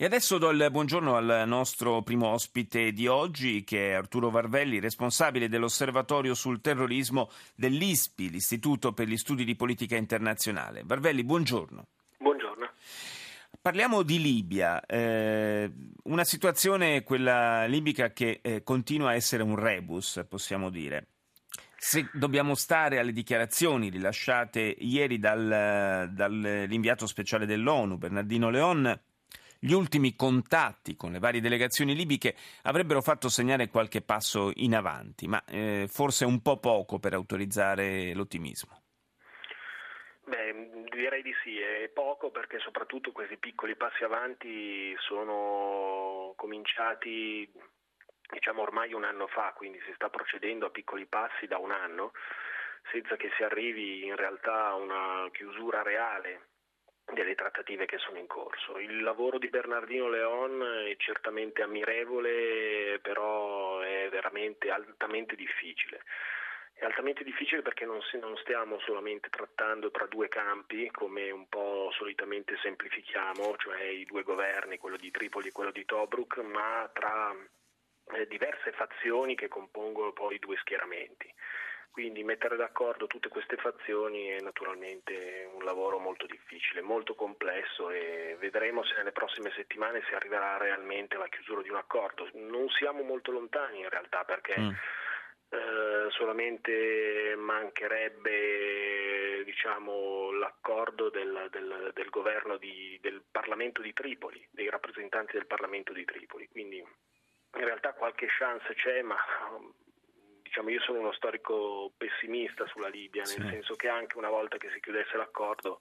E adesso do il buongiorno al nostro primo ospite di oggi, che è Arturo Varvelli, responsabile dell'Osservatorio sul terrorismo dell'ISPI, l'Istituto per gli Studi di Politica Internazionale. Varvelli, buongiorno. Buongiorno. Parliamo di Libia, eh, una situazione, quella libica, che eh, continua a essere un rebus, possiamo dire. Se dobbiamo stare alle dichiarazioni rilasciate ieri dal, dall'inviato speciale dell'ONU, Bernardino Leon, gli ultimi contatti con le varie delegazioni libiche avrebbero fatto segnare qualche passo in avanti, ma eh, forse un po' poco per autorizzare l'ottimismo. Beh, direi di sì, è poco perché soprattutto questi piccoli passi avanti sono cominciati diciamo ormai un anno fa, quindi si sta procedendo a piccoli passi da un anno senza che si arrivi in realtà a una chiusura reale delle trattative che sono in corso. Il lavoro di Bernardino Leon è certamente ammirevole, però è veramente altamente difficile. È altamente difficile perché non, non, stiamo solamente trattando tra due campi, come un po' solitamente semplifichiamo, cioè i due governi, quello di Tripoli e quello di Tobruk, ma tra eh, diverse fazioni che compongono poi i due schieramenti. Quindi mettere d'accordo tutte queste fazioni è naturalmente un lavoro molto difficile, molto complesso e vedremo se nelle prossime settimane si arriverà realmente alla chiusura di un accordo. Non siamo molto lontani in realtà perché mm. eh, solamente mancherebbe diciamo, l'accordo del, del, del governo di, del Parlamento di Tripoli, dei rappresentanti del Parlamento di Tripoli. Quindi in realtà qualche chance c'è, ma diciamo, io sono uno storico pessimista sulla Libia, nel sì. senso che anche una volta che si chiudesse l'accordo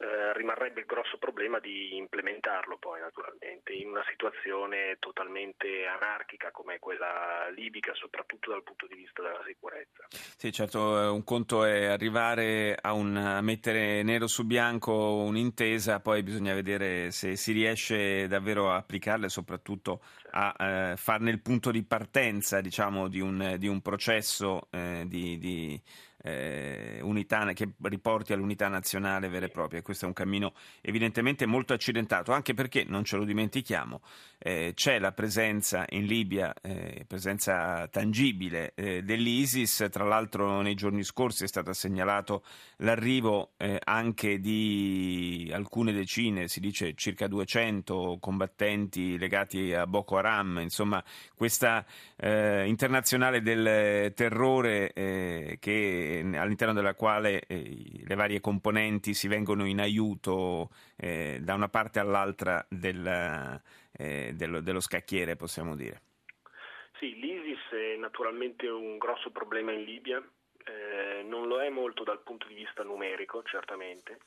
eh, rimarrebbe il grosso problema di implementarlo poi naturalmente in una situazione totalmente anarchica come quella libica, soprattutto dal punto di vista della sicurezza. Sì, certo, eh, un conto è arrivare a, un, a mettere nero su bianco un'intesa, poi bisogna vedere se si riesce davvero a applicarla e soprattutto a eh, farne il punto di partenza diciamo, di, un, di un processo eh, di, di eh, unità, che riporti all'unità nazionale vera e propria. Questo è un cammino evidentemente molto accidentato, anche perché, non ce lo dimentichiamo, eh, c'è la presenza in Libia, eh, presenza tangibile eh, dell'ISIS, tra l'altro nei giorni scorsi è stato segnalato l'arrivo eh, anche di alcune decine, si dice circa 200 combattenti legati a Boko Haram, insomma questa eh, internazionale del terrore che all'interno della quale eh, le varie componenti si vengono in aiuto eh, da una parte all'altra del, eh, dello, dello scacchiere, possiamo dire. Sì, l'ISIS è naturalmente un grosso problema in Libia, eh, non lo è molto dal punto di vista numerico, certamente.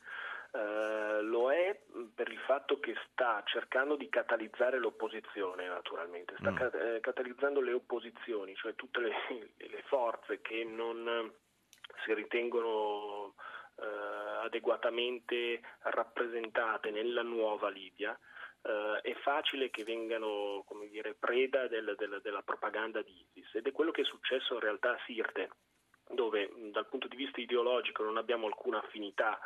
Uh, lo è per il fatto che sta cercando di catalizzare l'opposizione, naturalmente, sta mm. ca- eh, catalizzando le opposizioni, cioè tutte le, le forze che non si ritengono eh, adeguatamente rappresentate nella nuova Libia, eh, è facile che vengano dire, preda del, del, della propaganda di ISIS. Ed è quello che è successo in realtà a Sirte, dove dal punto di vista ideologico non abbiamo alcuna affinità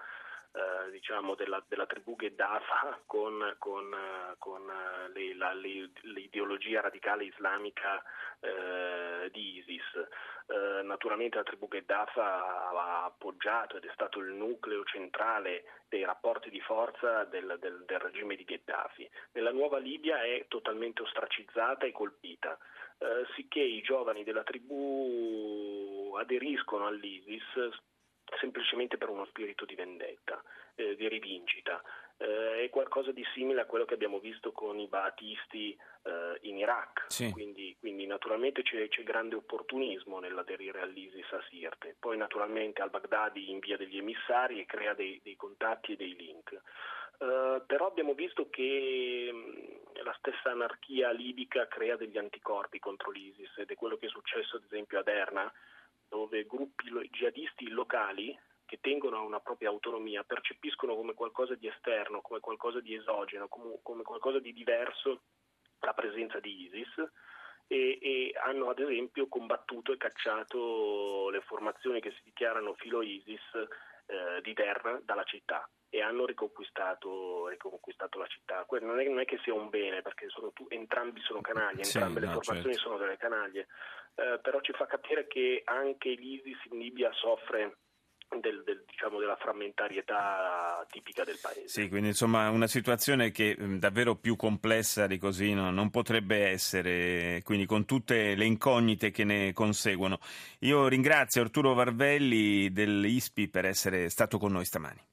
eh, diciamo della, della, tribù Gheddafa con, con, con eh, le, la, le, l'ideologia radicale islamica eh, di ISIS. Eh, naturalmente la tribù Gheddafa ha appoggiato ed è stato il nucleo centrale dei rapporti di forza del, del, del regime di Gheddafi. Nella nuova Libia è totalmente ostracizzata e colpita. Eh, sicché i giovani della tribù aderiscono all'ISIS semplicemente per uno spirito di vendetta, eh, di rivincita. Eh, è qualcosa di simile a quello che abbiamo visto con i baatisti eh, in Iraq, sì. quindi, quindi, naturalmente c'è, c'è, grande opportunismo nell'aderire all'ISIS a Sirte, poi naturalmente al-Baghdadi invia degli emissari e crea dei, dei contatti e dei link. Uh, però abbiamo visto che mh, la stessa anarchia libica crea degli anticorpi contro l'ISIS ed è quello che è successo ad esempio a Derna dove gruppi jihadisti locali che tengono a una propria autonomia percepiscono come qualcosa di esterno, come qualcosa di esogeno, come, come qualcosa di diverso la presenza di ISIS e, e, hanno ad esempio combattuto e cacciato le formazioni che si dichiarano filo ISIS eh, di terra dalla città e hanno riconquistato, riconquistato la città. Non è, non è, che sia un bene perché sono tu, entrambi sono canaglie, entrambe sì, le no, formazioni certo. sono delle canaglie, eh, però ci fa capire che anche l'ISIS in Libia soffre del, del, diciamo, della frammentarietà tipica del paese. Sì, quindi insomma una situazione che mh, davvero più complessa di così no? non potrebbe essere, quindi con tutte le incognite che ne conseguono. Io ringrazio Arturo Varvelli dell'ISPI per essere stato con noi stamani.